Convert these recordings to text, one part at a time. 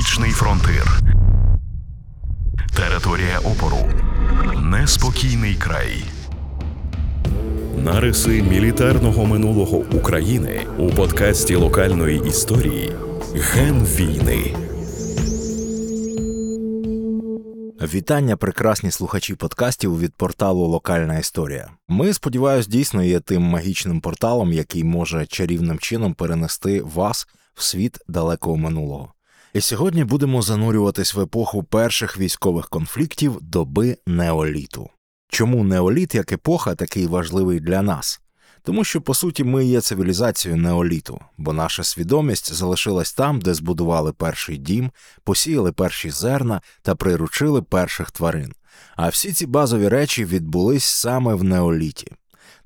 Північний фронтир. Територія опору. Неспокійний край. Нариси мілітарного минулого України у подкасті локальної історії Ген війни. Вітання, прекрасні слухачі подкастів від порталу Локальна історія. Ми, сподіваюсь, дійсно є тим магічним порталом, який може чарівним чином перенести вас в світ далекого минулого. І сьогодні будемо занурюватись в епоху перших військових конфліктів доби неоліту. Чому неоліт як епоха такий важливий для нас? Тому що по суті ми є цивілізацією неоліту, бо наша свідомість залишилась там, де збудували перший дім, посіяли перші зерна та приручили перших тварин. А всі ці базові речі відбулись саме в неоліті.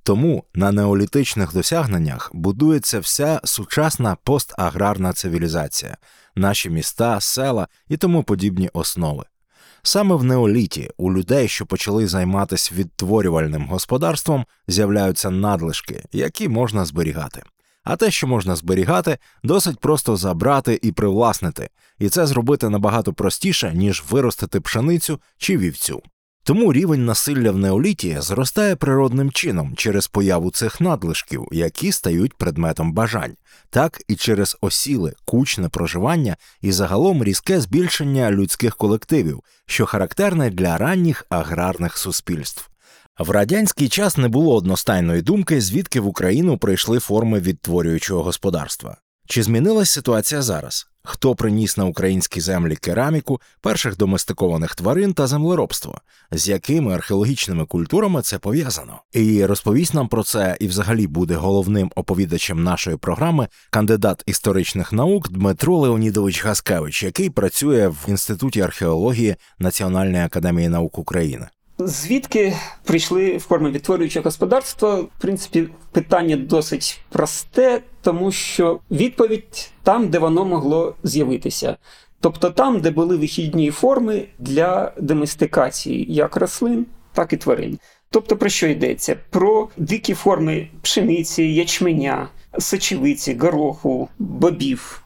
Тому на неолітичних досягненнях будується вся сучасна постаграрна цивілізація, наші міста, села і тому подібні основи. Саме в неоліті у людей, що почали займатися відтворювальним господарством, з'являються надлишки, які можна зберігати. А те, що можна зберігати, досить просто забрати і привласнити, і це зробити набагато простіше, ніж виростити пшеницю чи вівцю. Тому рівень насилля в неоліті зростає природним чином через появу цих надлишків, які стають предметом бажань, так і через осіле, кучне проживання і загалом різке збільшення людських колективів, що характерне для ранніх аграрних суспільств. В радянський час не було одностайної думки, звідки в Україну прийшли форми відтворюючого господарства. Чи змінилась ситуація зараз? Хто приніс на українські землі кераміку, перших доместикованих тварин та землеробство, з якими археологічними культурами це пов'язано? І розповість нам про це і взагалі буде головним оповідачем нашої програми кандидат історичних наук Дмитро Леонідович Гаскевич, який працює в інституті археології Національної академії наук України. Звідки прийшли форми відтворюючого господарства? В принципі, питання досить просте, тому що відповідь там, де воно могло з'явитися. Тобто там, де були вихідні форми для доместикації як рослин, так і тварин. Тобто, про що йдеться? Про дикі форми пшениці, ячменя, сочевиці, гороху, бобів.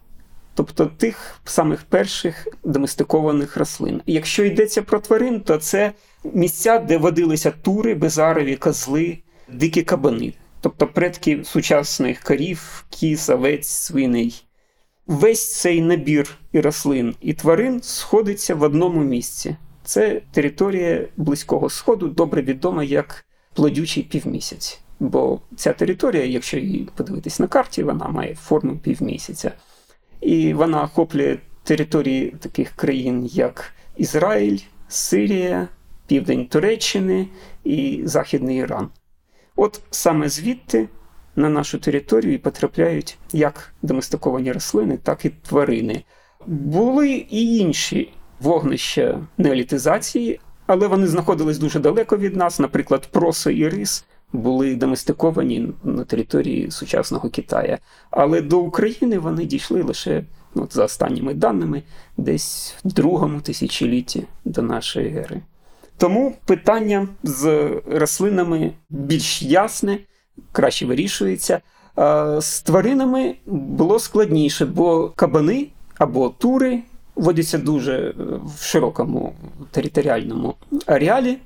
Тобто тих самих перших доместикованих рослин. Якщо йдеться про тварин, то це місця, де водилися тури, безарові, козли, дикі кабани, тобто предки сучасних корів, кіз, овець, свиней. Весь цей набір і рослин і тварин сходиться в одному місці. Це територія Близького Сходу, добре відома як плодючий півмісяць. Бо ця територія, якщо її подивитись на карті, вона має форму півмісяця. І вона охоплює території таких країн, як Ізраїль, Сирія, Південь Туреччини і Західний Іран. От саме звідти на нашу територію потрапляють як доместиковані рослини, так і тварини. Були і інші вогнища неолітизації, але вони знаходились дуже далеко від нас. Наприклад, просо і рис були доместиковані на території сучасного Китая. Але до України вони дійшли лише, от за останніми даними, десь в другому тисячолітті до нашої ери. Тому питання з рослинами більш ясне, краще вирішується. З тваринами було складніше, бо кабани або тури водяться дуже в широкому територіальному ареалі.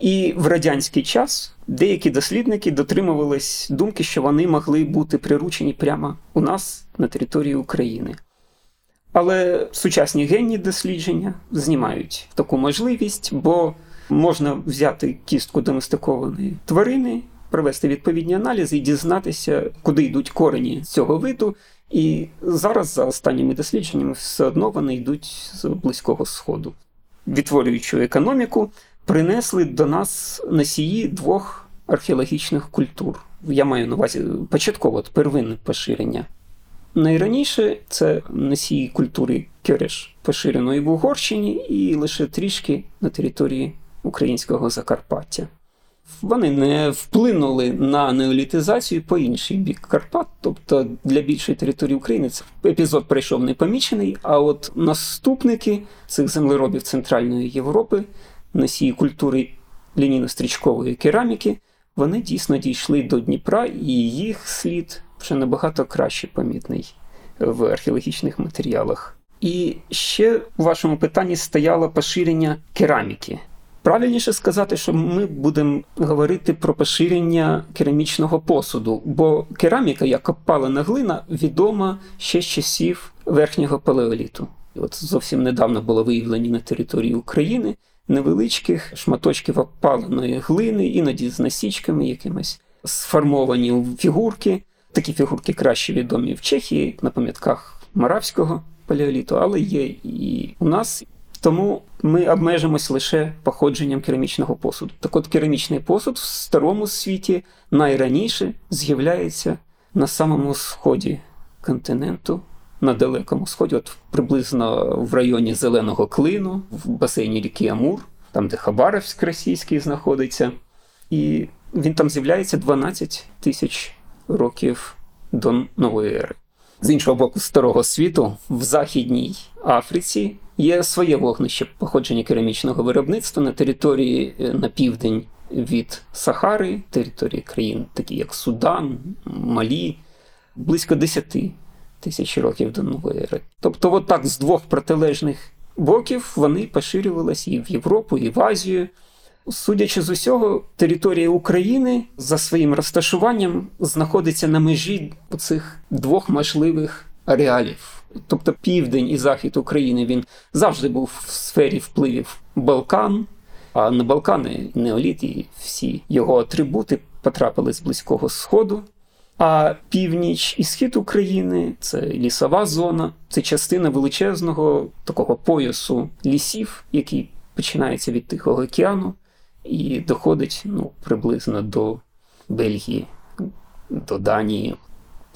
І в радянський час деякі дослідники дотримувались думки, що вони могли бути приручені прямо у нас на території України. Але сучасні генні дослідження знімають таку можливість, бо можна взяти кістку доместикованої тварини, провести відповідні аналізи і дізнатися, куди йдуть корені цього виду. І зараз, за останніми дослідженнями, все одно вони йдуть з близького сходу, відтворюючи економіку принесли до нас носії двох археологічних культур. Я маю на увазі початково первинне поширення. Найраніше це носії культури Кьореш, поширеної в Угорщині, і лише трішки на території українського Закарпаття. Вони не вплинули на неолітизацію по інший бік Карпат, тобто для більшої території України це епізод пройшов непомічений. А от наступники цих землеробів Центральної Європи носії культури лінійно-стрічкової кераміки, вони дійсно дійшли до Дніпра, і їх слід вже набагато краще помітний в археологічних матеріалах. І ще у вашому питанні стояло поширення кераміки. Правильніше сказати, що ми будемо говорити про поширення керамічного посуду, бо кераміка, як опалена глина, відома ще з часів верхнього палеоліту. От зовсім недавно було виявлені на території України невеличких шматочків опаленої глини, іноді з насічками якимись сформовані фігурки. Такі фігурки краще відомі в Чехії на пам'ятках Моравського палеоліту, але є і у нас. Тому ми обмежимось лише походженням керамічного посуду. Так от керамічний посуд в старому світі найраніше з'являється на самому сході континенту, на далекому сході, от приблизно в районі Зеленого Клину, в басейні ріки Амур, там, де Хабаровськ російський знаходиться. І він там з'являється 12 тисяч років до нової ери. З іншого боку, старого світу в Західній Африці є своє вогнище походження керамічного виробництва на території е, на південь від Сахари, території країн, такі як Судан, Малі, близько 10 тисяч років до нової ери. Тобто, от так з двох протилежних боків вони поширювалися і в Європу, і в Азію. Судячи з усього, територія України за своїм розташуванням знаходиться на межі цих двох можливих ареалів. Тобто південь і захід України він завжди був в сфері впливів Балкан, а на Балкани неоліт і всі його атрибути потрапили з Близького Сходу. А північ і схід України це лісова зона, це частина величезного такого поясу лісів, який починається від Тихого океану і доходить ну, приблизно до Бельгії, до Данії.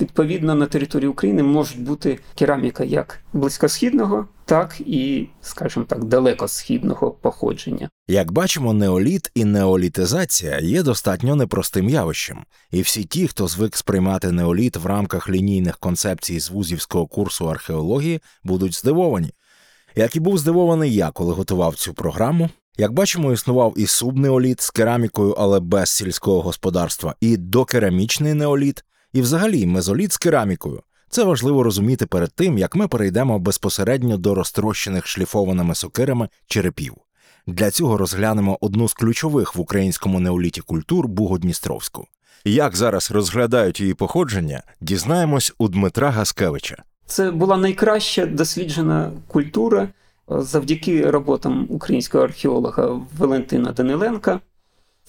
Відповідно, на території України може бути кераміка як близькосхідного, так і, скажімо так, далекосхідного походження. Як бачимо, неоліт і неолітизація є достатньо непростим явищем, і всі ті, хто звик сприймати неоліт в рамках лінійних концепцій з вузівського курсу археології, будуть здивовані. Як і був здивований я, коли готував цю програму, як бачимо, існував і субнеоліт з керамікою, але без сільського господарства, і докерамічний неоліт, і взагалі мезоліт з керамікою. Це важливо розуміти перед тим, як ми перейдемо безпосередньо до розтрощених шліфованими сокирами черепів. Для цього розглянемо одну з ключових в українському неоліті культур Бугодністровську. Як зараз розглядають її походження, дізнаємось у Дмитра Гаскевича. Це була найкраща досліджена культура завдяки роботам українського археолога Валентина Даниленка.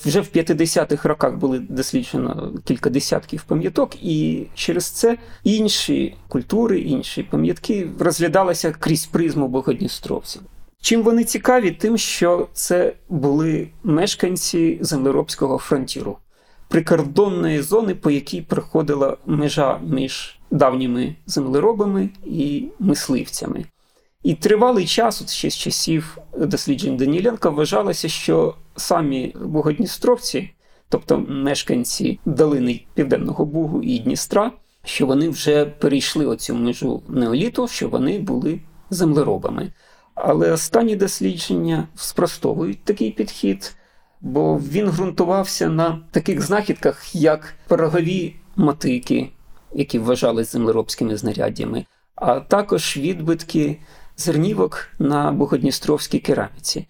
Вже в 50-х роках були досліджено кілька десятків пам'яток, і через це інші культури, інші пам'ятки розглядалися крізь призму богодністровців. Чим вони цікаві? Тим, що це були мешканці землеробського фронтіру, прикордонної зони, по якій проходила межа між давніми землеробами і мисливцями. І тривалий час, от ще з часів досліджень Даніленка, вважалося, що самі богодністровці, тобто мешканці долини Південного Бугу і Дністра, що вони вже перейшли оцю межу неоліту, що вони були землеробами. Але останні дослідження спростовують такий підхід, бо він ґрунтувався на таких знахідках, як порогові мотики, які вважались землеробськими знаряддями, а також відбитки зернівок на Богодністровській кераміці.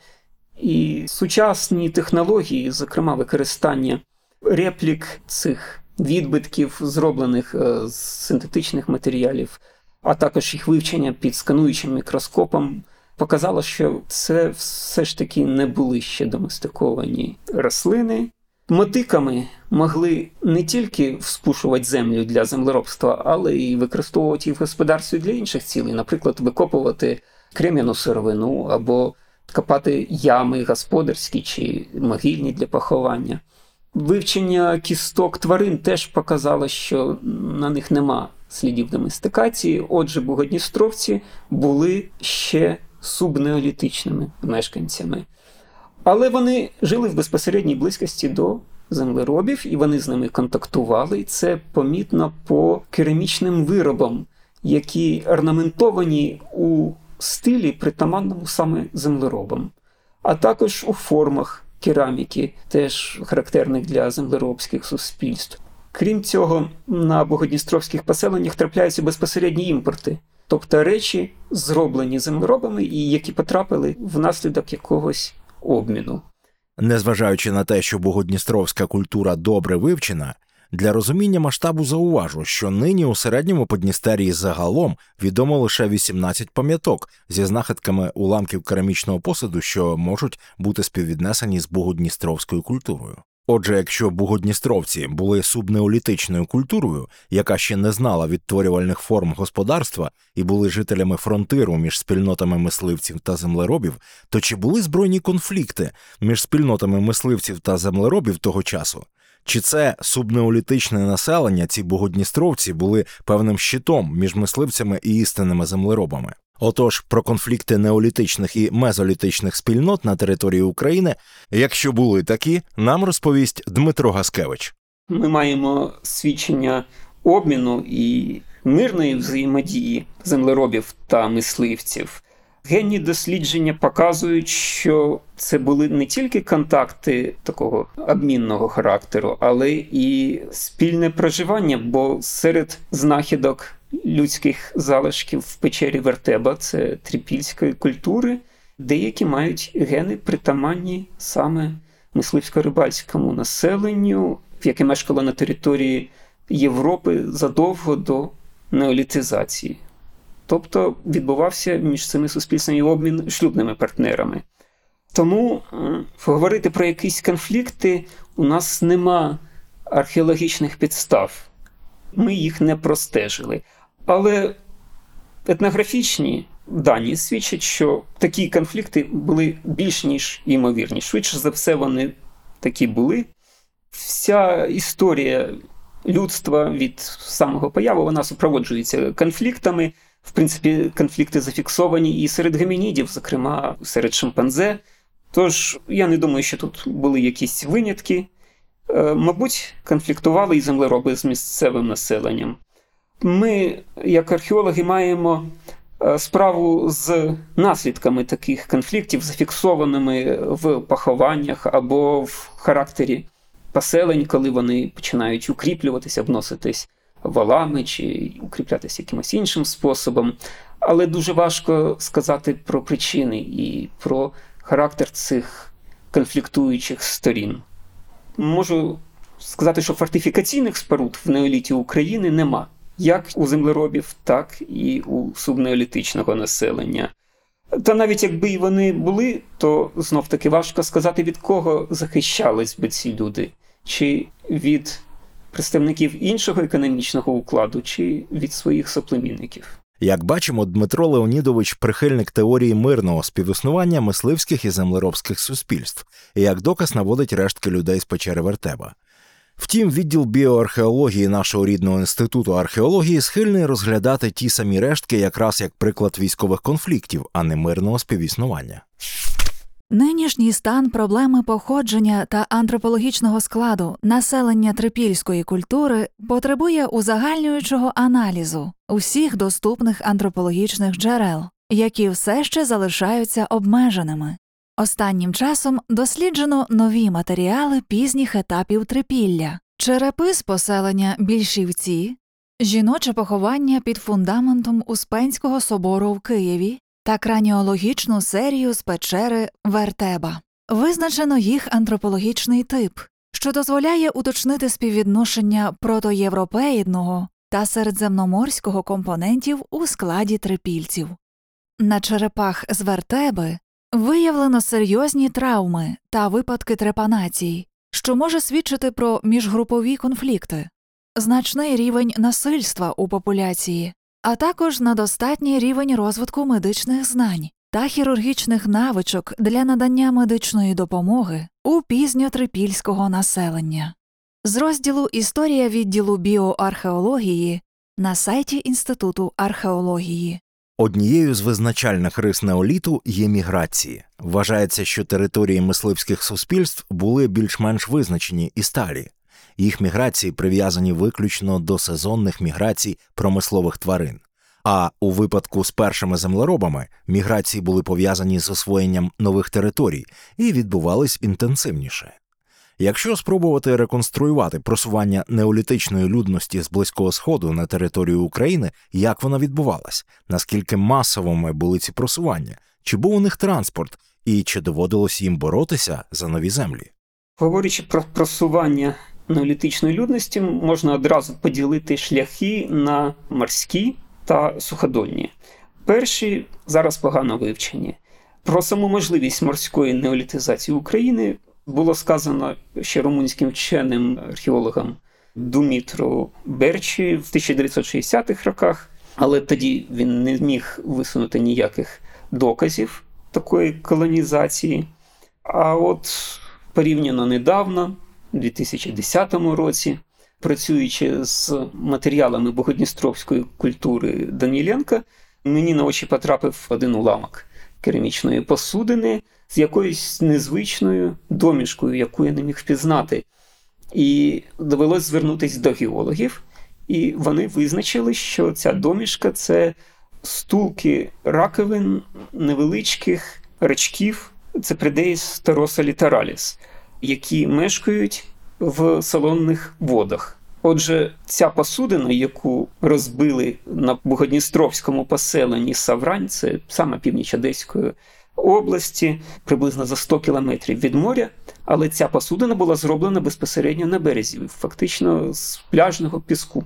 І сучасні технології, зокрема використання реплік цих відбитків, зроблених е, з синтетичних матеріалів, а також їх вивчення під скануючим мікроскопом, показало, що це все ж таки не були ще доместиковані рослини. Мотиками могли не тільки вспушувати землю для землеробства, але й використовувати її в господарстві для інших цілей, наприклад, викопувати крем'яну сировину або копати ями господарські чи могильні для поховання. Вивчення кісток тварин теж показало, що на них нема слідів доместикації. Отже, богодністровці були ще субнеолітичними мешканцями. Але вони жили в безпосередній близькості до землеробів, і вони з ними контактували. Це помітно по керамічним виробам, які орнаментовані у стилі, притаманному саме землеробам, а також у формах кераміки, теж характерних для землеробських суспільств. Крім цього, на богодністровських поселеннях трапляються безпосередні імпорти тобто речі, зроблені землеробами і які потрапили внаслідок якогось обміну. Незважаючи на те, що богодністровська культура добре вивчена, для розуміння масштабу зауважу, що нині у середньому Подністерії загалом відомо лише 18 пам'яток зі знахідками уламків керамічного посуду, що можуть бути співвіднесені з богодністровською культурою. Отже, якщо богодністровці були субнеолітичною культурою, яка ще не знала відтворювальних форм господарства і були жителями фронтиру між спільнотами мисливців та землеробів, то чи були збройні конфлікти між спільнотами мисливців та землеробів того часу? Чи це субнеолітичне населення, ці богодністровці були певним щитом між мисливцями і істинними землеробами? Отож, про конфлікти неолітичних і мезолітичних спільнот на території України, якщо були такі, нам розповість Дмитро Гаскевич. Ми маємо свідчення обміну і мирної взаємодії землеробів та мисливців. Генні дослідження показують, що це були не тільки контакти такого обмінного характеру, але і спільне проживання, бо серед знахідок людських залишків в печері Вертеба, це трипільської культури, деякі мають гени притаманні саме мисливсько-рибальському населенню, яке мешкало на території Європи задовго до неолітизації. Тобто відбувався між цими суспільствами обмін шлюбними партнерами. Тому говорити про якісь конфлікти у нас нема археологічних підстав, ми їх не простежили. Але етнографічні дані свідчать, що такі конфлікти були більш ніж ймовірні. Швидше за все, вони такі були. Вся історія людства від самого появи вона супроводжується конфліктами. В принципі, конфлікти зафіксовані і серед гемінідів, зокрема серед шимпанзе. Тож я не думаю, що тут були якісь винятки. Е, мабуть, конфліктували і землероби з місцевим населенням. Ми, як археологи, маємо е, справу з наслідками таких конфліктів, зафіксованими в похованнях або в характері поселень, коли вони починають укріплюватися, обноситись валами чи укріплятися якимось іншим способом. Але дуже важко сказати про причини і про характер цих конфліктуючих сторін. Можу сказати, що фортифікаційних споруд в неоліті України нема як у землеробів, так і у субнеолітичного населення. Та навіть якби і вони були, то знов таки важко сказати, від кого захищались би ці люди, чи від представників іншого економічного укладу, чи від своїх соплемінників. Як бачимо, Дмитро Леонідович прихильник теорії мирного співіснування мисливських і землеробських суспільств, і як доказ наводить рештки людей з печери Вертеба. Втім, відділ біоархеології нашого рідного інституту археології схильний розглядати ті самі рештки якраз як приклад військових конфліктів, а не мирного співіснування. Нинішній стан проблеми походження та антропологічного складу населення трипільської культури потребує узагальнюючого аналізу усіх доступних антропологічних джерел, які все ще залишаються обмеженими. Останнім часом досліджено нові матеріали пізніх етапів трипілля, черепи з поселення більшівці, жіноче поховання під фундаментом Успенського собору в Києві та краніологічну серію з печери Вертеба. Визначено їх антропологічний тип, що дозволяє уточнити співвідношення протоєвропеїдного та середземноморського компонентів у складі трипільців. На черепах з вертеби Виявлено серйозні травми та випадки трепанацій, що може свідчити про міжгрупові конфлікти, значний рівень насильства у популяції, а також на достатній рівень розвитку медичних знань та хірургічних навичок для надання медичної допомоги у пізньотрипільського населення. З розділу Історія відділу біоархеології на сайті Інституту археології. Однією з визначальних рис неоліту є міграції. Вважається, що території мисливських суспільств були більш-менш визначені і сталі. Їх міграції прив'язані виключно до сезонних міграцій промислових тварин. А у випадку з першими землеробами міграції були пов'язані з освоєнням нових територій і відбувались інтенсивніше. Якщо спробувати реконструювати просування неолітичної людності з близького сходу на територію України, як вона відбувалась, наскільки масовими були ці просування, чи був у них транспорт, і чи доводилось їм боротися за нові землі? Говорячи про просування неолітичної людності, можна одразу поділити шляхи на морські та суходольні. Перші зараз погано вивчені. Про саму можливість морської неолітизації України було сказано ще румунським вченим археологом Думітру Берчі в 1960-х роках, але тоді він не міг висунути ніяких доказів такої колонізації. А от порівняно недавно, у 2010 році, працюючи з матеріалами богодністровської культури Даніленка, мені на очі потрапив один уламок керамічної посудини з якоюсь незвичною домішкою, яку я не міг впізнати. І довелось звернутися до геологів, і вони визначили, що ця домішка це стулки раковин невеличких рачків Цепридеїс тароса літераліс, які мешкають в салонних водах. Отже, ця посудина, яку розбили на Бугодністровському поселенні Саврань, це саме північ Одеської області, приблизно за 100 кілометрів від моря. Але ця посудина була зроблена безпосередньо на березі, фактично з пляжного піску.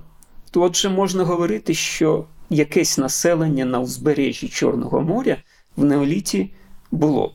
Отже, можна говорити, що якесь населення на узбережжі Чорного моря в неоліті було.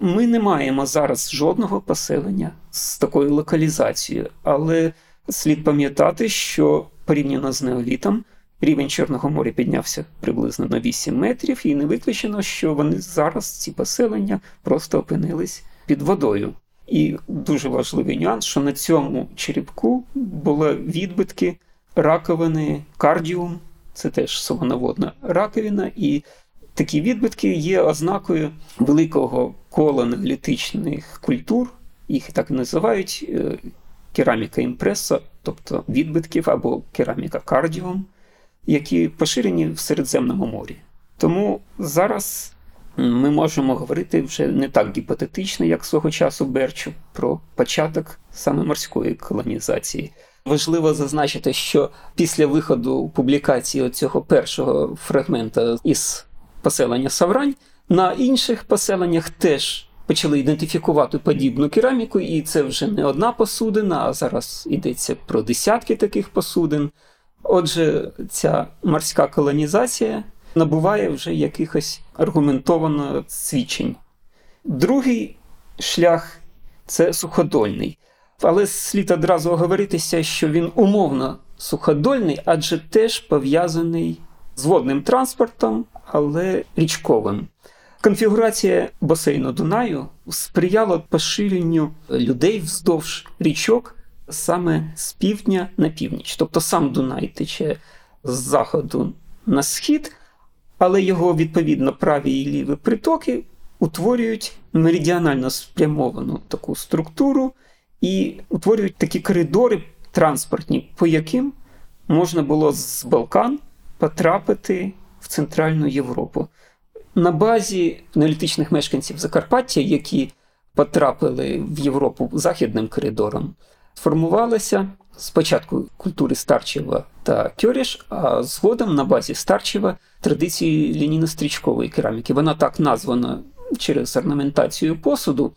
Ми не маємо зараз жодного поселення з такою локалізацією, але слід пам'ятати, що порівняно з неолітом рівень Чорного моря піднявся приблизно на 8 метрів, і не виключено, що вони зараз, ці поселення, просто опинились під водою. І дуже важливий нюанс, що на цьому черепку були відбитки раковини кардіум, це теж солоноводна раковина, і такі відбитки є ознакою великого кола неолітичних культур, їх так і називають е, кераміка імпреса, тобто відбитків або кераміка кардіум, які поширені в Середземному морі. Тому зараз ми можемо говорити вже не так гіпотетично, як свого часу Берчу, про початок саме морської колонізації. Важливо зазначити, що після виходу публікації цього першого фрагмента із поселення Саврань на інших поселеннях теж почали ідентифікувати подібну кераміку, і це вже не одна посудина, а зараз йдеться про десятки таких посудин. Отже, ця морська колонізація набуває вже якихось аргументовано свідчень. Другий шлях це суходольний. Але слід одразу оговоритися, що він умовно суходольний, адже теж пов'язаний з водним транспортом, але річковим. Конфігурація басейну Дунаю сприяла поширенню людей вздовж річок саме з півдня на північ. Тобто сам Дунай тече з заходу на схід, але його відповідно праві і ліві притоки утворюють меридіонально спрямовану таку структуру і утворюють такі коридори транспортні, по яким можна було з Балкан потрапити в Центральну Європу. На базі неолітичних мешканців Закарпаття, які потрапили в Європу західним коридором, сформувалися спочатку культури Старчева та Кьоріш, а згодом на базі Старчева традиції лініно-стрічкової кераміки. Вона так названа через орнаментацію посуду.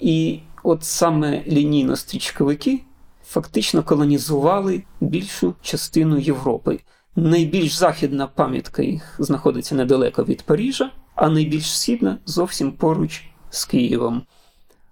І от саме лінійно-стрічковики фактично колонізували більшу частину Європи. Найбільш західна пам'ятка їх знаходиться недалеко від Парижа, а найбільш східна зовсім поруч з Києвом.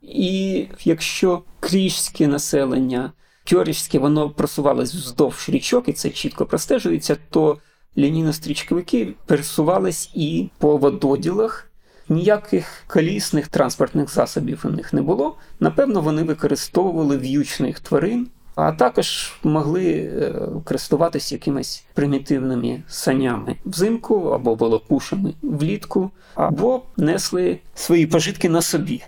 І якщо кріжське населення, кьорішське, воно просувалось вздовж річок, і це чітко простежується, то лінійно-стрічковики пересувались і по вододілах. Ніяких колісних транспортних засобів у них не було. Напевно, вони використовували в'ючних тварин, а також могли е, користуватися якимись примітивними санями взимку або волокушами влітку, або несли свої пожитки на собі.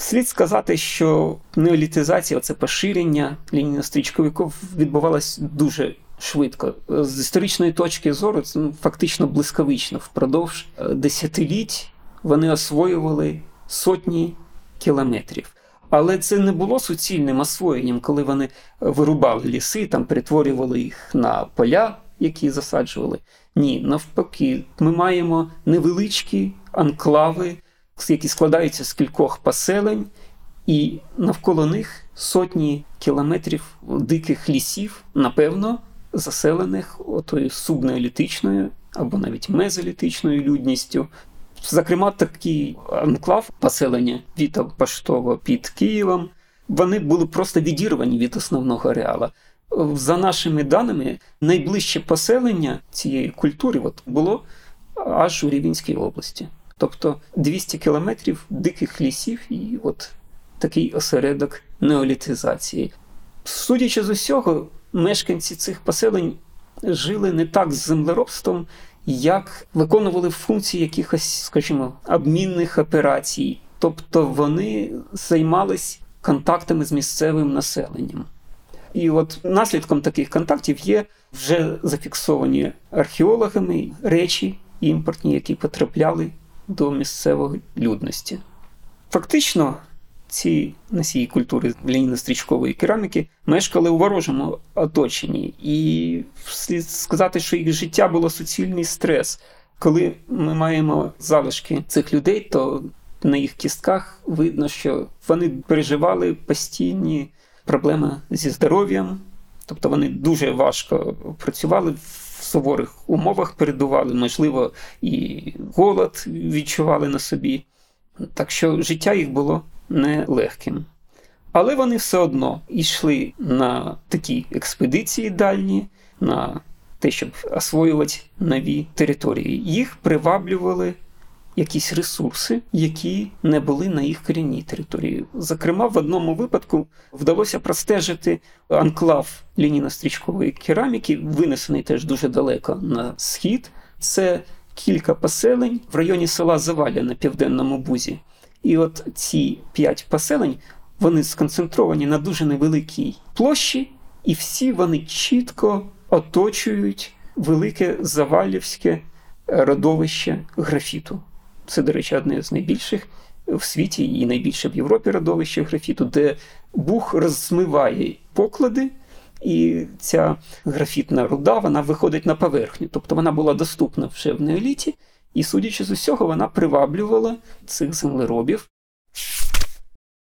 Слід сказати, що неолітизація, це поширення лінійно-стрічковиків відбувалось дуже швидко. З історичної точки зору, це ну, фактично блискавично впродовж е, десятиліть вони освоювали сотні кілометрів. Але це не було суцільним освоєнням, коли вони вирубали ліси, там перетворювали їх на поля, які засаджували. Ні, навпаки, ми маємо невеличкі анклави, які складаються з кількох поселень, і навколо них сотні кілометрів диких лісів, напевно, заселених отою субнеолітичною або навіть мезолітичною людністю. Зокрема, такий анклав поселення Віта Паштова під Києвом, вони були просто відірвані від основного ареала. За нашими даними, найближче поселення цієї культури от, було аж у Рівненській області. Тобто 200 кілометрів диких лісів і от такий осередок неолітизації. Судячи з усього, мешканці цих поселень жили не так з землеробством, як виконували функції якихось, скажімо, обмінних операцій. Тобто вони займались контактами з місцевим населенням. І от наслідком таких контактів є вже зафіксовані археологами речі імпортні, які потрапляли до місцевої людності. Фактично, ці носії культури лініно-стрічкової кераміки мешкали у ворожому оточенні, і слід сказати, що їх життя було суцільний стрес. Коли ми маємо залишки цих людей, то на їх кістках видно, що вони переживали постійні проблеми зі здоров'ям, тобто вони дуже важко працювали в суворих умовах, передували, можливо, і голод відчували на собі. Так що життя їх було нелегким. Але вони все одно йшли на такі експедиції дальні, на те, щоб освоювати нові території. Їх приваблювали якісь ресурси, які не були на їх корінній території. Зокрема, в одному випадку вдалося простежити анклав лініно-стрічкової кераміки, винесений теж дуже далеко на схід. Це кілька поселень в районі села Заваля на південному бузі. І от ці п'ять поселень вони сконцентровані на дуже невеликій площі, і всі вони чітко оточують велике завалівське родовище графіту. Це, до речі, одне з найбільших в світі і найбільше в Європі родовище графіту, де Буг розмиває поклади, і ця графітна руда вона виходить на поверхню. Тобто вона була доступна вже в неоліті, і, судячи з усього, вона приваблювала цих землеробів.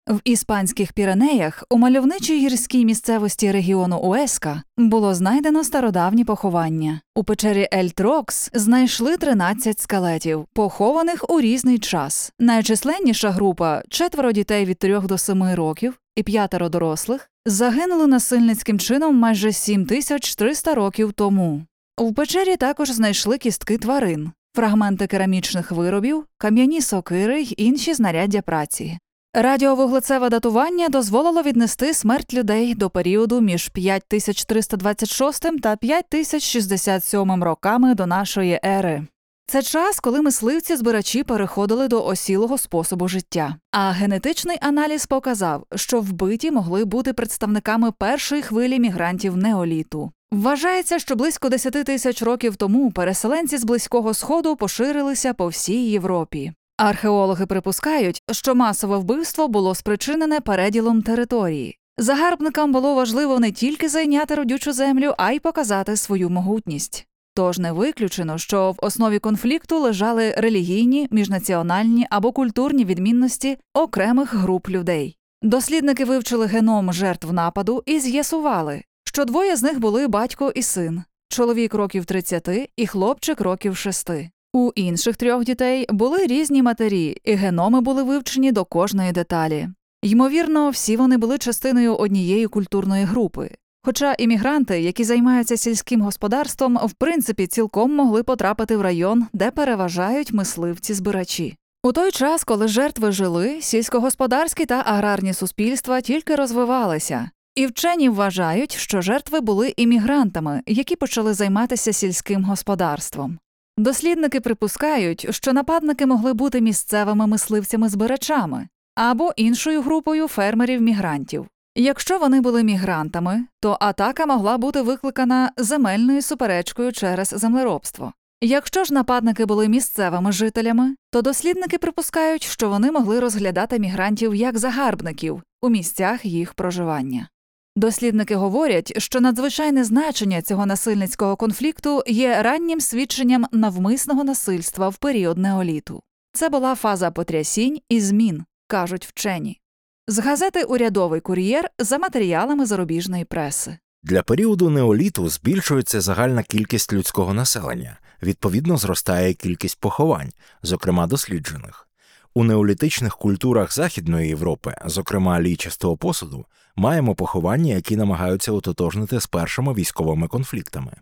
В іспанських Піренеях у мальовничій гірській місцевості регіону Уеска було знайдено стародавні поховання. У печері Ель-Трокс знайшли 13 скелетів, похованих у різний час. Найчисленніша група четверо дітей від 3 до 7 років і п'ятеро дорослих загинули насильницьким чином майже 7300 років тому. У печері також знайшли кістки тварин, фрагменти керамічних виробів, кам'яні сокири й інші знаряддя праці. Радіовуглецеве датування дозволило віднести смерть людей до періоду між 5326 та 5067 роками до нашої ери. Це час, коли мисливці збирачі переходили до осілого способу життя. А генетичний аналіз показав, що вбиті могли бути представниками першої хвилі мігрантів неоліту. Вважається, що близько 10 тисяч років тому переселенці з близького сходу поширилися по всій Європі. Археологи припускають, що масове вбивство було спричинене переділом території. Загарбникам було важливо не тільки зайняти родючу землю, а й показати свою могутність. Тож не виключено, що в основі конфлікту лежали релігійні, міжнаціональні або культурні відмінності окремих груп людей. Дослідники вивчили геном жертв нападу і з'ясували, що двоє з них були батько і син, чоловік років 30 і хлопчик років 6. У інших трьох дітей були різні матері, і геноми були вивчені до кожної деталі. Ймовірно, всі вони були частиною однієї культурної групи. Хоча іммігранти, які займаються сільським господарством, в принципі цілком могли потрапити в район, де переважають мисливці-збирачі. У той час, коли жертви жили, сільськогосподарські та аграрні суспільства тільки розвивалися, і вчені вважають, що жертви були іммігрантами, які почали займатися сільським господарством. Дослідники припускають, що нападники могли бути місцевими мисливцями-збирачами або іншою групою фермерів-мігрантів. Якщо вони були мігрантами, то атака могла бути викликана земельною суперечкою через землеробство. Якщо ж нападники були місцевими жителями, то дослідники припускають, що вони могли розглядати мігрантів як загарбників у місцях їх проживання. Дослідники говорять, що надзвичайне значення цього насильницького конфлікту є раннім свідченням навмисного насильства в період неоліту. Це була фаза потрясінь і змін, кажуть вчені. З газети Урядовий кур'єр за матеріалами зарубіжної преси. Для періоду неоліту збільшується загальна кількість людського населення, відповідно, зростає кількість поховань, зокрема досліджених. У неолітичних культурах Західної Європи, зокрема лічастого посуду, маємо поховання, які намагаються ототожнити з першими військовими конфліктами.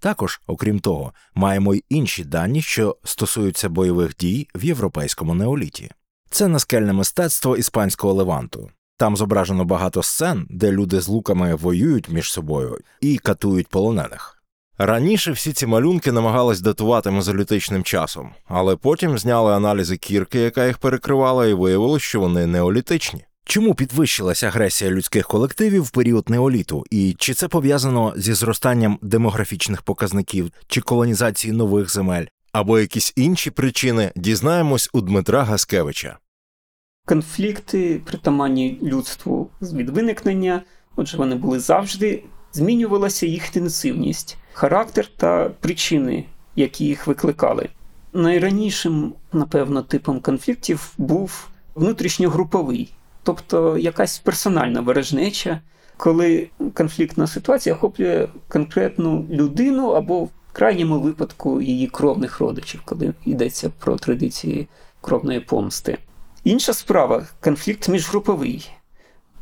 Також, окрім того, маємо й інші дані, що стосуються бойових дій в європейському неоліті. Це наскельне мистецтво іспанського леванту. Там зображено багато сцен, де люди з луками воюють між собою і катують полонених. Раніше всі ці малюнки намагались датувати мезолітичним часом, але потім зняли аналізи кірки, яка їх перекривала, і виявилось, що вони неолітичні. Чому підвищилася агресія людських колективів в період неоліту, і чи це пов'язано зі зростанням демографічних показників чи колонізації нових земель, або якісь інші причини, дізнаємось у Дмитра Гаскевича. Конфлікти, притаманні людству від виникнення, отже, вони були завжди, змінювалася їх інтенсивність, характер та причини, які їх викликали. Найранішим, напевно, типом конфліктів був внутрішньогруповий, тобто якась персональна ворожнеча, коли конфліктна ситуація охоплює конкретну людину або в крайньому випадку її кровних родичів, коли йдеться про традиції кровної помсти. Інша справа конфлікт міжгруповий,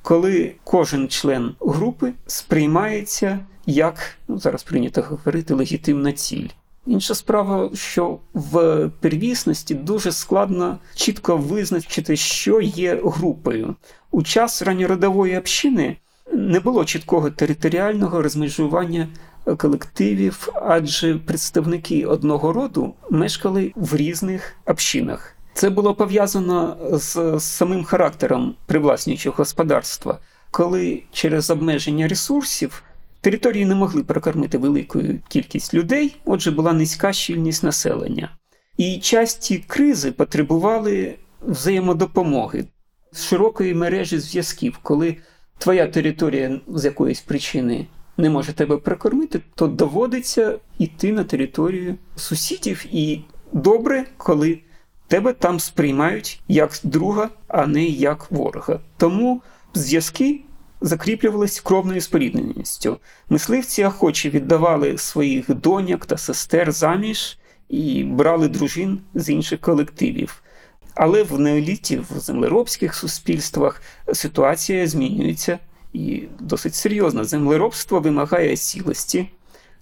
коли кожен член групи сприймається як, ну зараз прийнято говорити, легітимна ціль. Інша справа, що в первісності дуже складно чітко визначити, що є групою. У час ранньородової общини не було чіткого територіального розмежування колективів, адже представники одного роду мешкали в різних общинах. Це було пов'язано з самим характером привласнюючого господарства, коли через обмеження ресурсів території не могли прокормити велику кількість людей, отже, була низька щільність населення. І часті кризи потребували взаємодопомоги, з широкої мережі зв'язків, коли твоя територія з якоїсь причини не може тебе прокормити, то доводиться йти на територію сусідів. І добре, коли тебе там сприймають як друга, а не як ворога. Тому зв'язки закріплювались кровною спорідненістю. Мисливці охоче віддавали своїх доньок та сестер заміж і брали дружин з інших колективів. Але в неоліті, в землеробських суспільствах ситуація змінюється і досить серйозно. Землеробство вимагає сілості,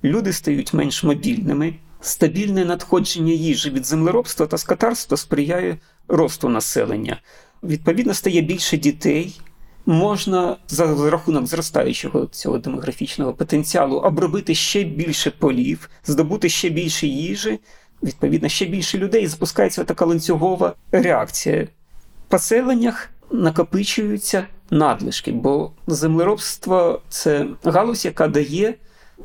люди стають менш мобільними. Стабільне надходження їжі від землеробства та скотарства сприяє росту населення. Відповідно, стає більше дітей. Можна за рахунок зростаючого цього демографічного потенціалу обробити ще більше полів, здобути ще більше їжі, відповідно, ще більше людей. Запускається така ланцюгова реакція. В поселеннях накопичуються надлишки, бо землеробство це галузь, яка дає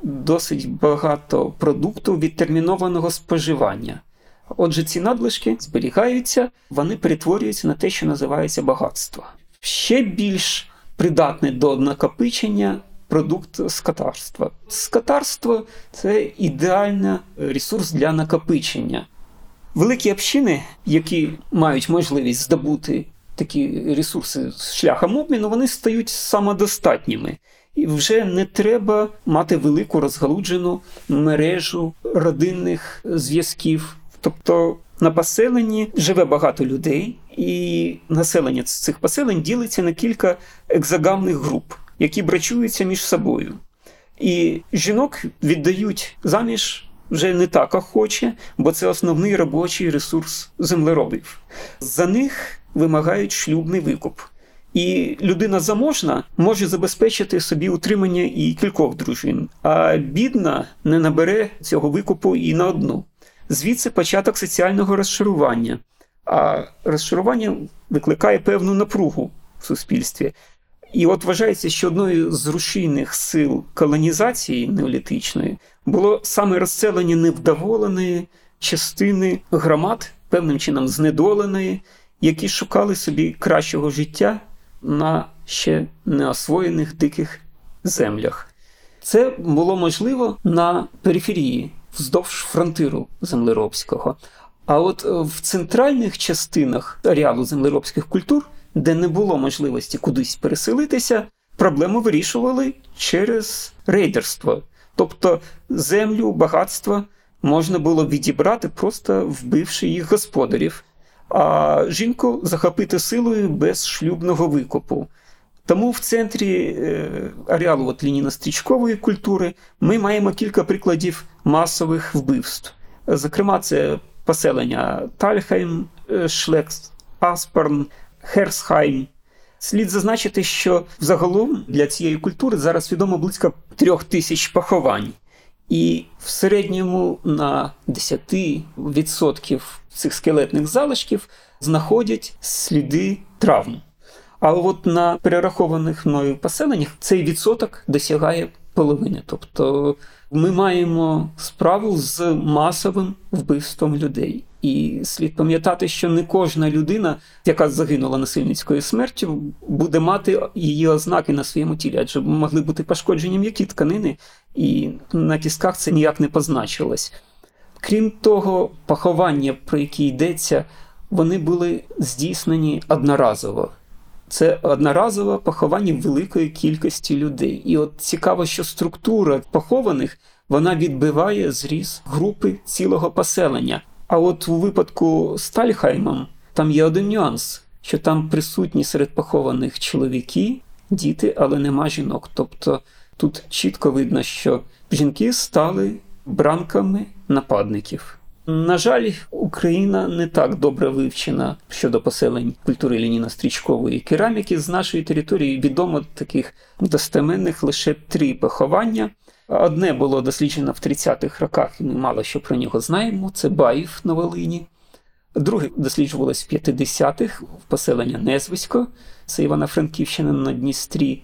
досить багато продукту відтермінованого споживання. Отже, ці надлишки зберігаються, вони перетворюються на те, що називається багатство. Ще більш придатне до накопичення продукт скотарства. Скотарство це ідеальний ресурс для накопичення. Великі общини, які мають можливість здобути такі ресурси шляхом обміну, вони стають самодостатніми. І вже не треба мати велику розгалуджену мережу родинних зв'язків. Тобто на поселенні живе багато людей, і населення цих поселень ділиться на кілька екзогамних груп, які брачуються між собою. І жінок віддають заміж вже не так охоче, бо це основний робочий ресурс землеробів. За них вимагають шлюбний викуп. І людина заможна може забезпечити собі утримання і кількох дружин, а бідна не набере цього викупу і на одну. Звідси початок соціального розшарування. А розшарування викликає певну напругу в суспільстві. І от вважається, що одною з рушійних сил колонізації неолітичної було саме розселення невдоволеної частини громад, певним чином знедоленої, які шукали собі кращого життя на ще неосвоєних диких землях. Це було можливо на периферії вздовж фронтиру землеробського. А от в центральних частинах ареалу землеробських культур, де не було можливості кудись переселитися, проблему вирішували через рейдерство. Тобто землю, багатство можна було відібрати, просто вбивши їх господарів, а жінку захопити силою без шлюбного викупу. Тому в центрі е, ареалу от лінійно-стрічкової культури ми маємо кілька прикладів масових вбивств. Зокрема, це поселення Тальхайм, е, Шлекс, Аспорн, Херсхайм. Слід зазначити, що взагалом для цієї культури зараз відомо близько трьох тисяч поховань. І в середньому на 10% цих скелетних залишків знаходять сліди травм. А от на перерахованих мною поселеннях цей відсоток досягає половини. Тобто ми маємо справу з масовим вбивством людей. І слід пам'ятати, що не кожна людина, яка загинула насильницькою смертю, буде мати її ознаки на своєму тілі, адже могли бути пошкоджені м'які тканини, і на кістках це ніяк не позначилось. Крім того, поховання, про які йдеться, вони були здійснені одноразово. Це одноразове поховання великої кількості людей. І от цікаво, що структура похованих вона відбиває зріз групи цілого поселення. А от у випадку з Тальхаймом там є один нюанс, що там присутні серед похованих чоловіки, діти, але нема жінок. Тобто тут чітко видно, що жінки стали бранками нападників. На жаль, Україна не так добре вивчена щодо поселень культури лініно-стрічкової кераміки. З нашої території відомо таких достеменних лише три поховання. Одне було досліджено в 30-х роках, і ми мало що про нього знаємо. Це Баїв на Волині. Друге досліджувалось в 50-х в поселення Незвисько, це Івано-Франківщина на Дністрі.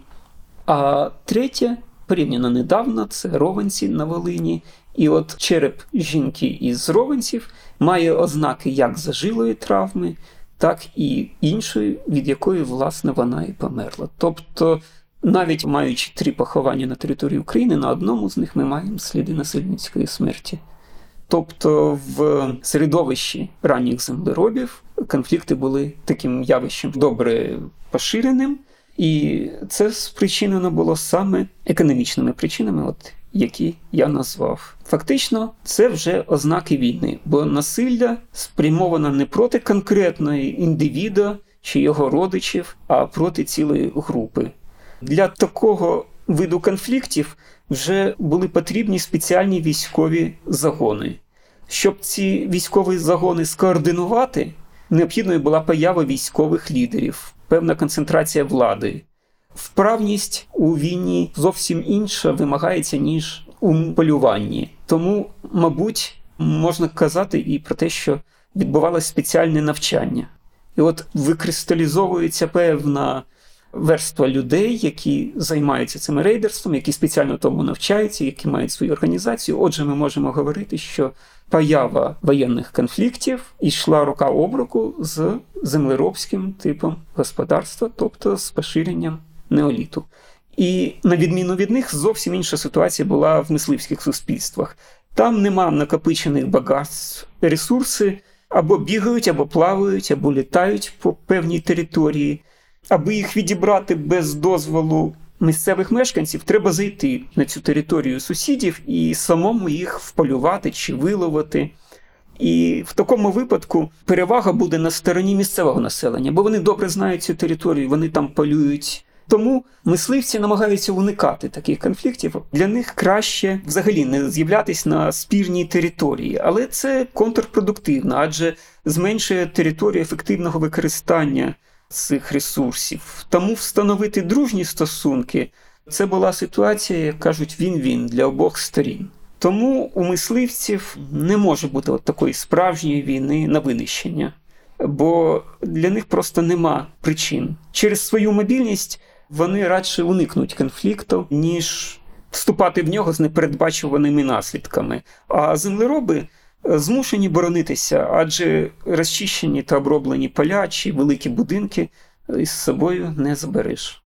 А третє, порівняно недавно, це Ровенці на Волині. І от череп жінки із Ровенців має ознаки як зажилої травми, так і іншої, від якої, власне, вона і померла. Тобто, навіть маючи три поховання на території України, на одному з них ми маємо сліди насильницької смерті. Тобто в середовищі ранніх землеробів конфлікти були таким явищем добре поширеним, і це спричинено було саме економічними причинами, от які я назвав. Фактично, це вже ознаки війни, бо насилля спрямовано не проти конкретної індивіда чи його родичів, а проти цілої групи. Для такого виду конфліктів вже були потрібні спеціальні військові загони. Щоб ці військові загони скоординувати, необхідною була поява військових лідерів, певна концентрація влади. Вправність у війні зовсім інша вимагається, ніж у полюванні. Тому, мабуть, можна казати і про те, що відбувалося спеціальне навчання. І от викристалізовується певна верства людей, які займаються цим рейдерством, які спеціально тому навчаються, які мають свою організацію. Отже, ми можемо говорити, що поява воєнних конфліктів йшла рука об руку з землеробським типом господарства, тобто з поширенням неоліту. І на відміну від них, зовсім інша ситуація була в мисливських суспільствах. Там нема накопичених багатств, ресурси або бігають, або плавають, або літають по певній території. Аби їх відібрати без дозволу місцевих мешканців, треба зайти на цю територію сусідів і самому їх вполювати чи виловити. І в такому випадку перевага буде на стороні місцевого населення, бо вони добре знають цю територію, вони там полюють. Тому мисливці намагаються уникати таких конфліктів. Для них краще взагалі не з'являтись на спірній території, але це контрпродуктивно, адже зменшує територію ефективного використання цих ресурсів. Тому встановити дружні стосунки це була ситуація, як кажуть, він-він для обох сторін. Тому у мисливців не може бути от такої справжньої війни на винищення, бо для них просто нема причин. Через свою мобільність вони радше уникнуть конфлікту, ніж вступати в нього з непередбачуваними наслідками. А землероби змушені боронитися, адже розчищені та оброблені поля чи великі будинки із собою не забереш.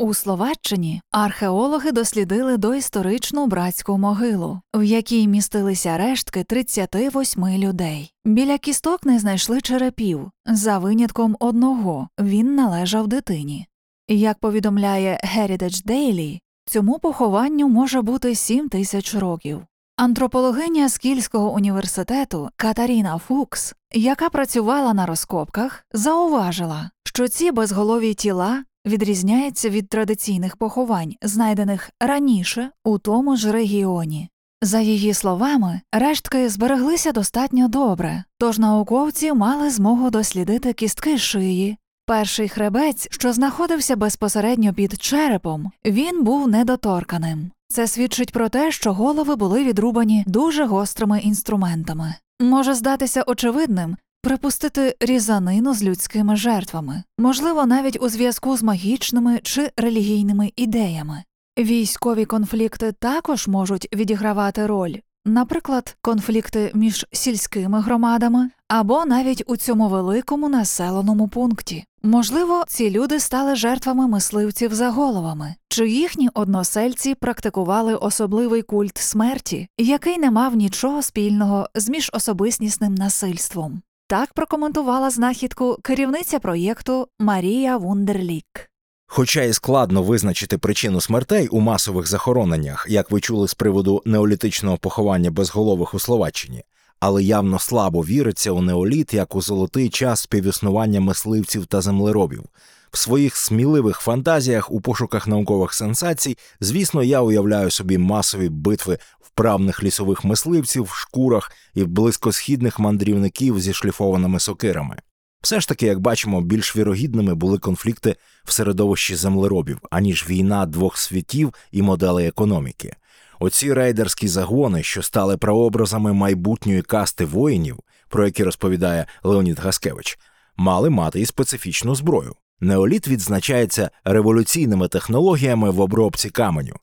У Словаччині археологи дослідили доісторичну братську могилу, в якій містилися рештки 38 людей. Біля кісток не знайшли черепів, за винятком одного він належав дитині. Як повідомляє Heritage Daily, цьому похованню може бути 7 тисяч років. Антропологиня Скільського університету Катаріна Фукс, яка працювала на розкопках, зауважила, що ці безголові тіла відрізняються від традиційних поховань, знайдених раніше у тому ж регіоні. За її словами, рештки збереглися достатньо добре, тож науковці мали змогу дослідити кістки шиї. Перший хребець, що знаходився безпосередньо під черепом, він був недоторканим. Це свідчить про те, що голови були відрубані дуже гострими інструментами. Може здатися очевидним припустити різанину з людськими жертвами, можливо, навіть у зв'язку з магічними чи релігійними ідеями. Військові конфлікти також можуть відігравати роль, наприклад, конфлікти між сільськими громадами або навіть у цьому великому населеному пункті. Можливо, ці люди стали жертвами мисливців за головами, чи їхні односельці практикували особливий культ смерті, який не мав нічого спільного з міжособиснісним насильством. Так прокоментувала знахідку керівниця проєкту Марія Вундерлік. Хоча і складно визначити причину смертей у масових захороненнях, як ви чули з приводу неолітичного поховання безголових у Словаччині, але явно слабо віриться у неоліт як у золотий час співіснування мисливців та землеробів. В своїх сміливих фантазіях у пошуках наукових сенсацій, звісно, я уявляю собі масові битви вправних лісових мисливців в шкурах і близькосхідних мандрівників зі шліфованими сокирами. Все ж таки, як бачимо, більш вірогідними були конфлікти в середовищі землеробів, аніж війна двох світів і моделей економіки. Оці рейдерські загони, що стали прообразами майбутньої касти воїнів, про які розповідає Леонід Гаскевич, мали мати і специфічну зброю. Неоліт відзначається революційними технологіями в обробці каменю.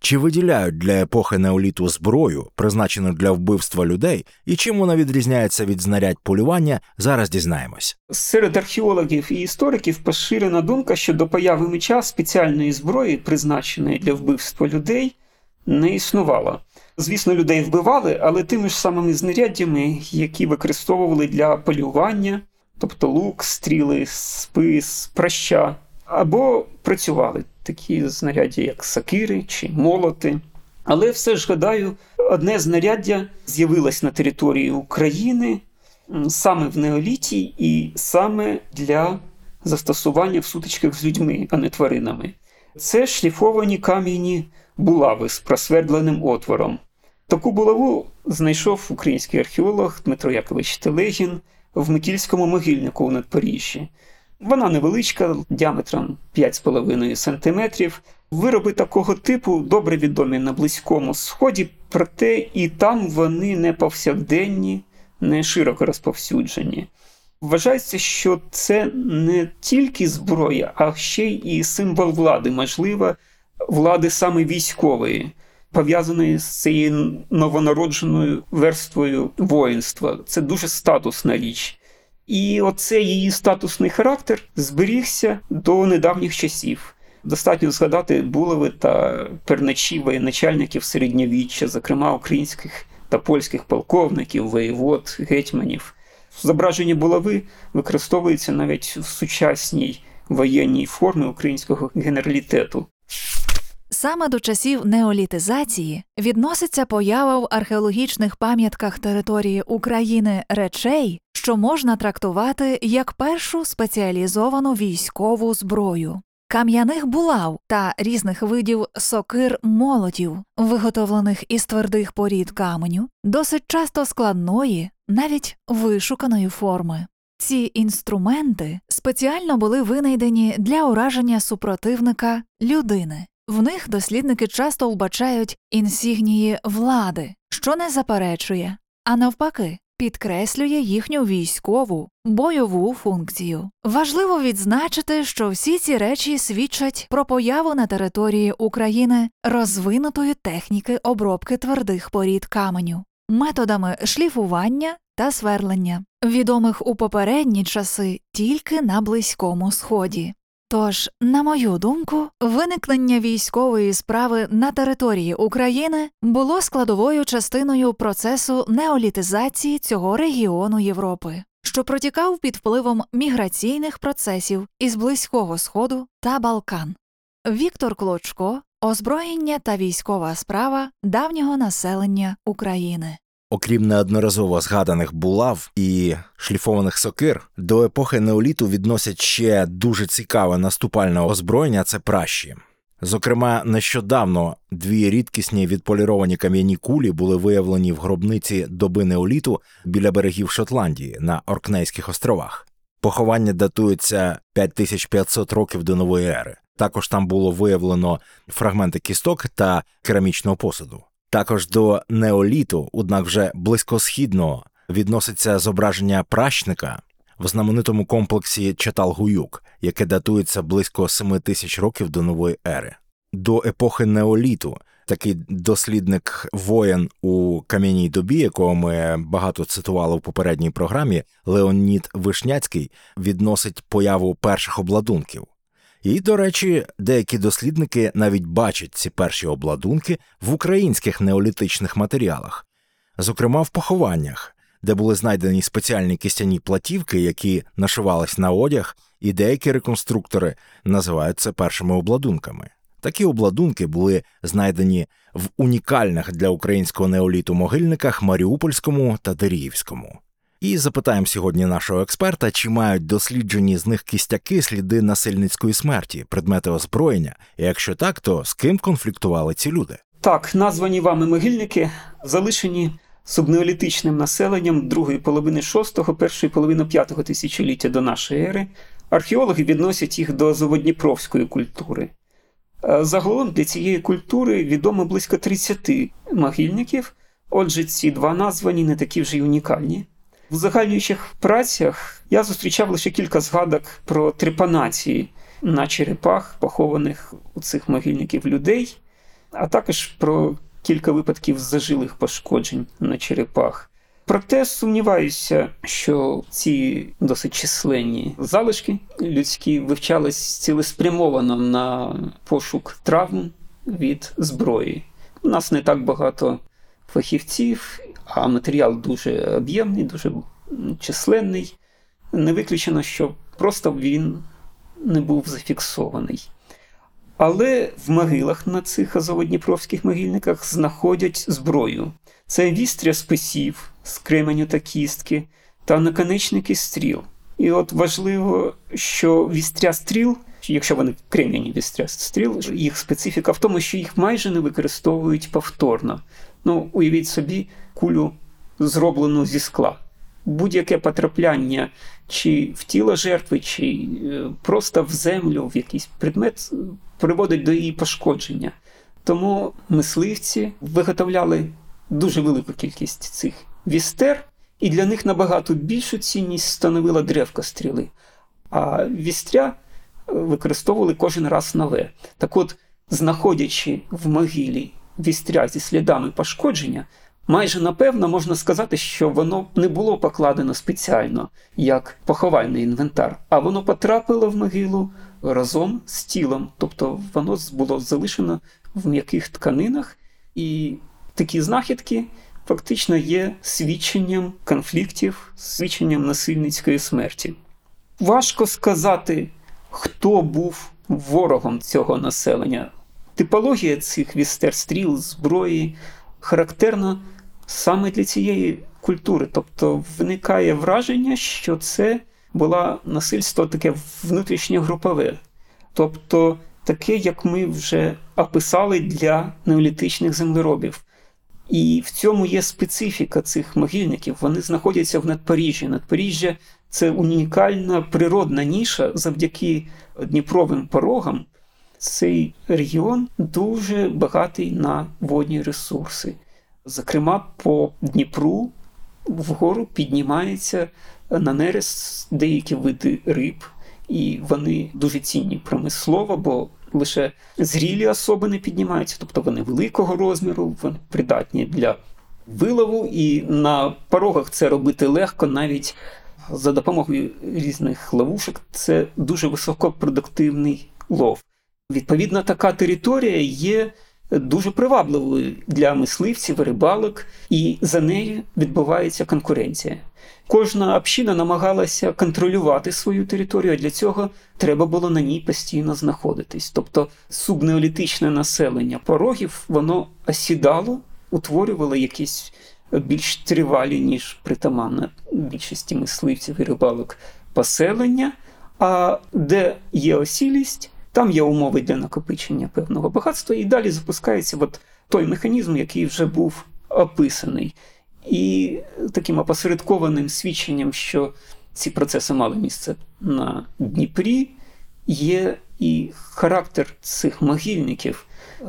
Чи виділяють для епохи неоліту зброю, призначену для вбивства людей, і чим вона відрізняється від знарядь полювання, зараз дізнаємось. Серед археологів і істориків поширена думка, що до появи меча спеціальної зброї, призначеної для вбивства людей, не існувало. Звісно, людей вбивали, але тими ж самими знаряддями, які використовували для полювання, тобто лук, стріли, спис, праща, або працювали такі знаряддя, як сакири чи молоти. Але все ж гадаю, одне знаряддя з'явилось на території України саме в неоліті і саме для застосування в сутичках з людьми, а не тваринами. Це шліфовані кам'яні булави з просвердленим отвором. Таку булаву знайшов український археолог Дмитро Якович Телегін в Микільському могильнику у Надпоріжжі. Вона невеличка, діаметром 5,5 см. Вироби такого типу добре відомі на Близькому Сході, проте і там вони не повсякденні, не широко розповсюджені. Вважається, що це не тільки зброя, а ще й символ влади, можливо, влади саме військової, пов'язаної з цією новонародженою верствою воїнства. Це дуже статусна річ. І оцей її статусний характер зберігся до недавніх часів. Достатньо згадати булави та перначі воєначальників середньовіччя, зокрема українських та польських полковників, воєвод, гетьманів. Зображення булави використовується навіть в сучасній воєнній формі українського генералітету. Саме до часів неолітизації відноситься поява в археологічних пам'ятках території України речей, що можна трактувати як першу спеціалізовану військову зброю. Кам'яних булав та різних видів сокир молотів, виготовлених із твердих порід каменю, досить часто складної, навіть вишуканої форми. Ці інструменти спеціально були винайдені для ураження супротивника людини. В них дослідники часто вбачають інсігнії влади, що не заперечує, а навпаки, підкреслює їхню військову бойову функцію. Важливо відзначити, що всі ці речі свідчать про появу на території України розвинутої техніки обробки твердих порід каменю, методами шліфування та сверлення, відомих у попередні часи тільки на Близькому Сході. Тож, на мою думку, виникнення військової справи на території України було складовою частиною процесу неолітизації цього регіону Європи, що протікав під впливом міграційних процесів із Близького Сходу та Балкан. Віктор Клочко озброєння та військова справа давнього населення України. Окрім неодноразово згаданих булав і шліфованих сокир, до епохи неоліту відносять ще дуже цікаве наступальне озброєння це пращі. Зокрема, нещодавно дві рідкісні відполіровані кам'яні кулі були виявлені в гробниці доби неоліту біля берегів Шотландії на Оркнейських островах. Поховання датується 5500 років до нової ери. Також там було виявлено фрагменти кісток та керамічного посуду. Також до неоліту, однак вже близькосхідного, відноситься зображення пращника в знаменитому комплексі Чатал-Гуюк, яке датується близько 7 тисяч років до нової ери. До епохи неоліту такий дослідник воєн у кам'яній добі, якого ми багато цитували в попередній програмі, Леонід Вишняцький відносить появу перших обладунків. І, до речі, деякі дослідники навіть бачать ці перші обладунки в українських неолітичних матеріалах, зокрема в похованнях, де були знайдені спеціальні кістяні платівки, які нашивались на одяг, і деякі реконструктори називають це першими обладунками. Такі обладунки були знайдені в унікальних для українського неоліту могильниках Маріупольському та Деріївському. І запитаємо сьогодні нашого експерта, чи мають досліджені з них кістяки сліди насильницької смерті, предмети озброєння, і якщо так, то з ким конфліктували ці люди? Так, названі вами могильники залишені субнеолітичним населенням другої половини шостого, першої половини п'ятого тисячоліття до нашої ери. Археологи відносять їх до Заводніпровської культури. Е, Загалом для цієї культури відомо близько 30 могильників, отже, ці два названі не такі вже й унікальні. В узагальнюючих працях я зустрічав лише кілька згадок про трепанації на черепах, похованих у цих могильників людей, а також про кілька випадків зажилих пошкоджень на черепах. Проте сумніваюся, що ці досить численні залишки людські вивчались цілеспрямовано на пошук травм від зброї. У нас не так багато фахівців, а матеріал дуже об'ємний, дуже численний. Не виключено, що просто він не був зафіксований. Але в могилах на цих азоводніпровських могильниках знаходять зброю. Це вістря списів з кременю та кістки та наконечники стріл. І от важливо, що вістря стріл, якщо вони крем'яні вістря стріл, їх специфіка в тому, що їх майже не використовують повторно. Ну, уявіть собі, кулю зроблену зі скла. Будь-яке потрапляння чи в тіло жертви, чи просто в землю, в якийсь предмет приводить до її пошкодження. Тому мисливці виготовляли дуже велику кількість цих вістер, і для них набагато більшу цінність становила древка стріли. А вістря використовували кожен раз нове. Так от, знаходячи в могилі вістря зі слідами пошкодження, майже напевно можна сказати, що воно не було покладено спеціально як поховальний інвентар, а воно потрапило в могилу разом з тілом, тобто воно було залишено в м'яких тканинах, і такі знахідки фактично є свідченням конфліктів, свідченням насильницької смерті. Важко сказати, хто був ворогом цього населення. Типологія цих вістерстріл, зброї характерна саме для цієї культури. Тобто виникає враження, що це було насильство таке внутрішньогрупове. Тобто таке, як ми вже описали для неолітичних землеробів. І в цьому є специфіка цих могильників. Вони знаходяться в надпоріжжі. Надпоріжжя це унікальна природна ніша завдяки Дніпровим порогам. Цей регіон дуже багатий на водні ресурси. Зокрема, по Дніпру вгору піднімається на нерест деякі види риб, і вони дуже цінні промислово, бо лише зрілі особини піднімаються, тобто вони великого розміру, вони придатні для вилову, і на порогах це робити легко навіть за допомогою різних ловушок. Це дуже високопродуктивний лов. Відповідно, така територія є дуже привабливою для мисливців, рибалок, і за нею відбувається конкуренція. Кожна община намагалася контролювати свою територію, а для цього треба було на ній постійно знаходитись. Тобто субнеолітичне населення порогів воно осідало, утворювало якісь більш тривалі, ніж притаманна більшості мисливців і рибалок поселення. А де є осілість, там є умови для накопичення певного багатства, і далі запускається от той механізм, який вже був описаний. І таким опосередкованим свідченням, що ці процеси мали місце на Дніпрі, є і характер цих могильників.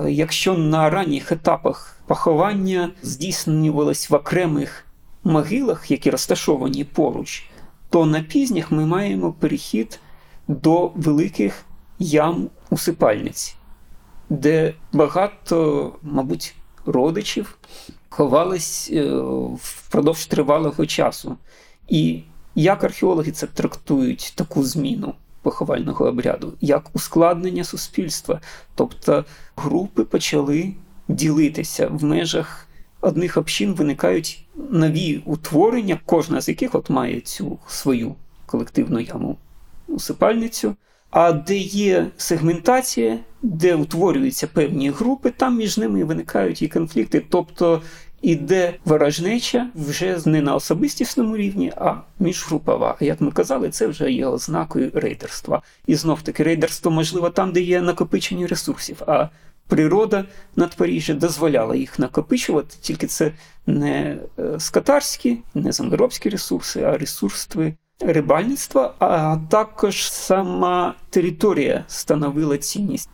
Якщо на ранніх етапах поховання здійснювалось в окремих могилах, які розташовані поруч, то на пізніх ми маємо перехід до великих ям усипальниць, де багато, мабуть, родичів ховались е, впродовж тривалого часу. І як археологи це трактують таку зміну поховального обряду, як ускладнення суспільства. Тобто групи почали ділитися в межах одних общин виникають нові утворення, кожна з яких от має цю свою колективну яму усипальницю. А де є сегментація, де утворюються певні групи, там між ними виникають і конфлікти. Тобто іде ворожнеча вже не на особистісному рівні, а міжгрупова. Як ми казали, це вже є ознакою рейдерства. І знов таки рейдерство можливо там, де є накопичення ресурсів. А природа надпоріжжя дозволяла їх накопичувати, тільки це не е, скотарські, не землеробські ресурси, а ресурси рибальництва, а також сама територія становила цінність.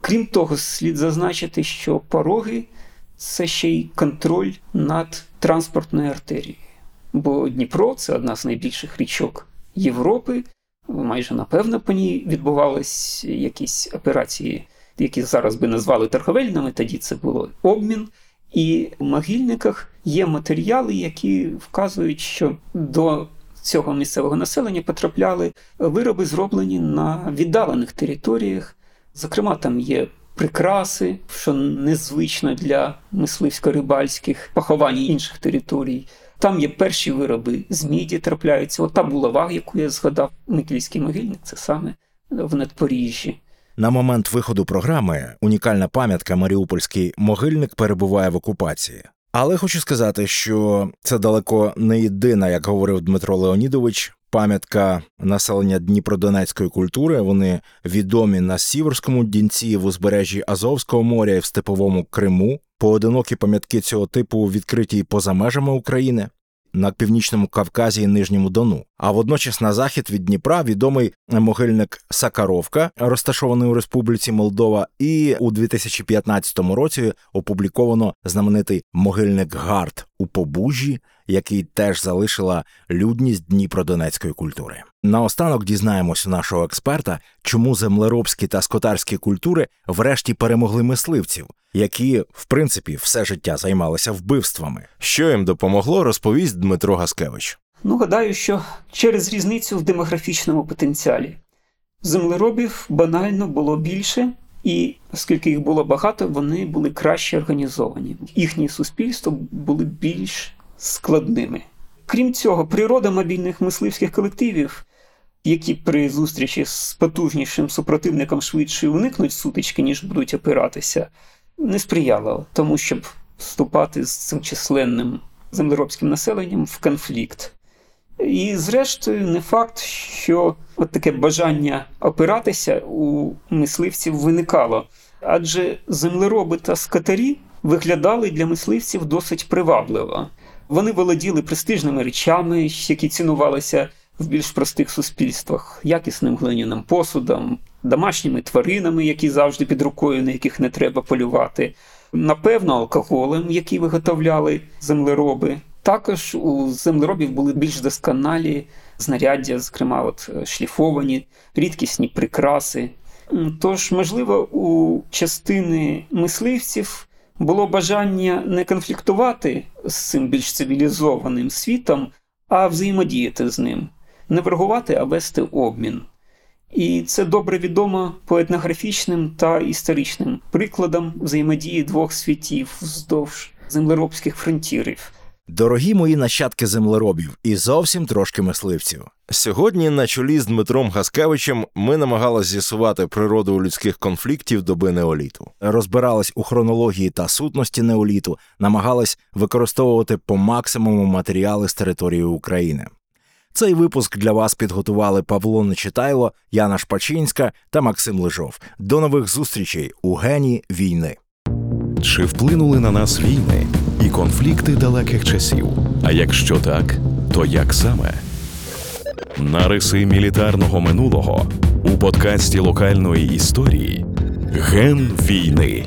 Крім того, слід зазначити, що пороги це ще й контроль над транспортною артерією. Бо Дніпро це одна з найбільших річок Європи. Майже напевно по ній відбувались якісь операції, які зараз би назвали торговельними, тоді це було обмін. І в могильниках є матеріали, які вказують, що до цього місцевого населення потрапляли вироби, зроблені на віддалених територіях. Зокрема, там є прикраси, що незвично для мисливсько-рибальських поховань інших територій. Там є перші вироби з міді трапляються. От та булава, яку я згадав, Микільський могильник, це саме в Надпоріжжі. На момент виходу програми унікальна пам'ятка Маріупольський могильник перебуває в окупації. Але хочу сказати, що це далеко не єдина, як говорив Дмитро Леонідович, пам'ятка населення Дніпродонецької культури. Вони відомі на Сіверському дінці в узбережжі Азовського моря і в степовому Криму. Поодинокі пам'ятки цього типу відкриті поза межами України на північному Кавказі і Нижньому Дону. А водночас на захід від Дніпра відомий могильник Сакаровка, розташований у Республіці Молдова, і у 2015 році опубліковано знаменитий могильник Гард у Побужжі, який теж залишила людність Дніпродонецької культури. Наостанок дізнаємось у нашого експерта, чому землеробські та скотарські культури врешті перемогли мисливців, які, в принципі, все життя займалися вбивствами. Що їм допомогло, розповість Дмитро Гаскевич. Ну, гадаю, що через різницю в демографічному потенціалі землеробів банально було більше, і оскільки їх було багато, вони були краще організовані. Їхні суспільства були більш складними. Крім цього, природа мобільних мисливських колективів, які при зустрічі з потужнішим супротивником швидше уникнуть сутички, ніж будуть опиратися, не сприяла тому, щоб вступати з цим численним землеробським населенням в конфлікт. І, зрештою, не факт, що от таке бажання опиратися у мисливців виникало. Адже землероби та скотарі виглядали для мисливців досить привабливо. Вони володіли престижними речами, які цінувалися в більш простих суспільствах, якісним глиняним посудом, домашніми тваринами, які завжди під рукою, на яких не треба полювати, напевно, алкоголем, який виготовляли землероби. Також у землеробів були більш досконалі знаряддя, зокрема, от е, шліфовані, рідкісні прикраси. Тож, можливо, у частини мисливців було бажання не конфліктувати з цим більш цивілізованим світом, а взаємодіяти з ним, не ворогувати, а вести обмін. І це добре відомо по етнографічним та історичним прикладам взаємодії двох світів вздовж землеробських фронтірів. Дорогі мої нащадки землеробів і зовсім трошки мисливців. Сьогодні на чолі з Дмитром Гаскевичем ми намагалися з'ясувати природу людських конфліктів доби неоліту, розбирались у хронології та сутності неоліту, намагались використовувати по максимуму матеріали з території України. Цей випуск для вас підготували Павло Нечитайло, Яна Шпачинська та Максим Лижов. До нових зустрічей у гені війни. Чи вплинули на нас війни і конфлікти далеких часів? А якщо так, то як саме? Нариси мілітарного минулого у подкасті локальної історії Ген війни.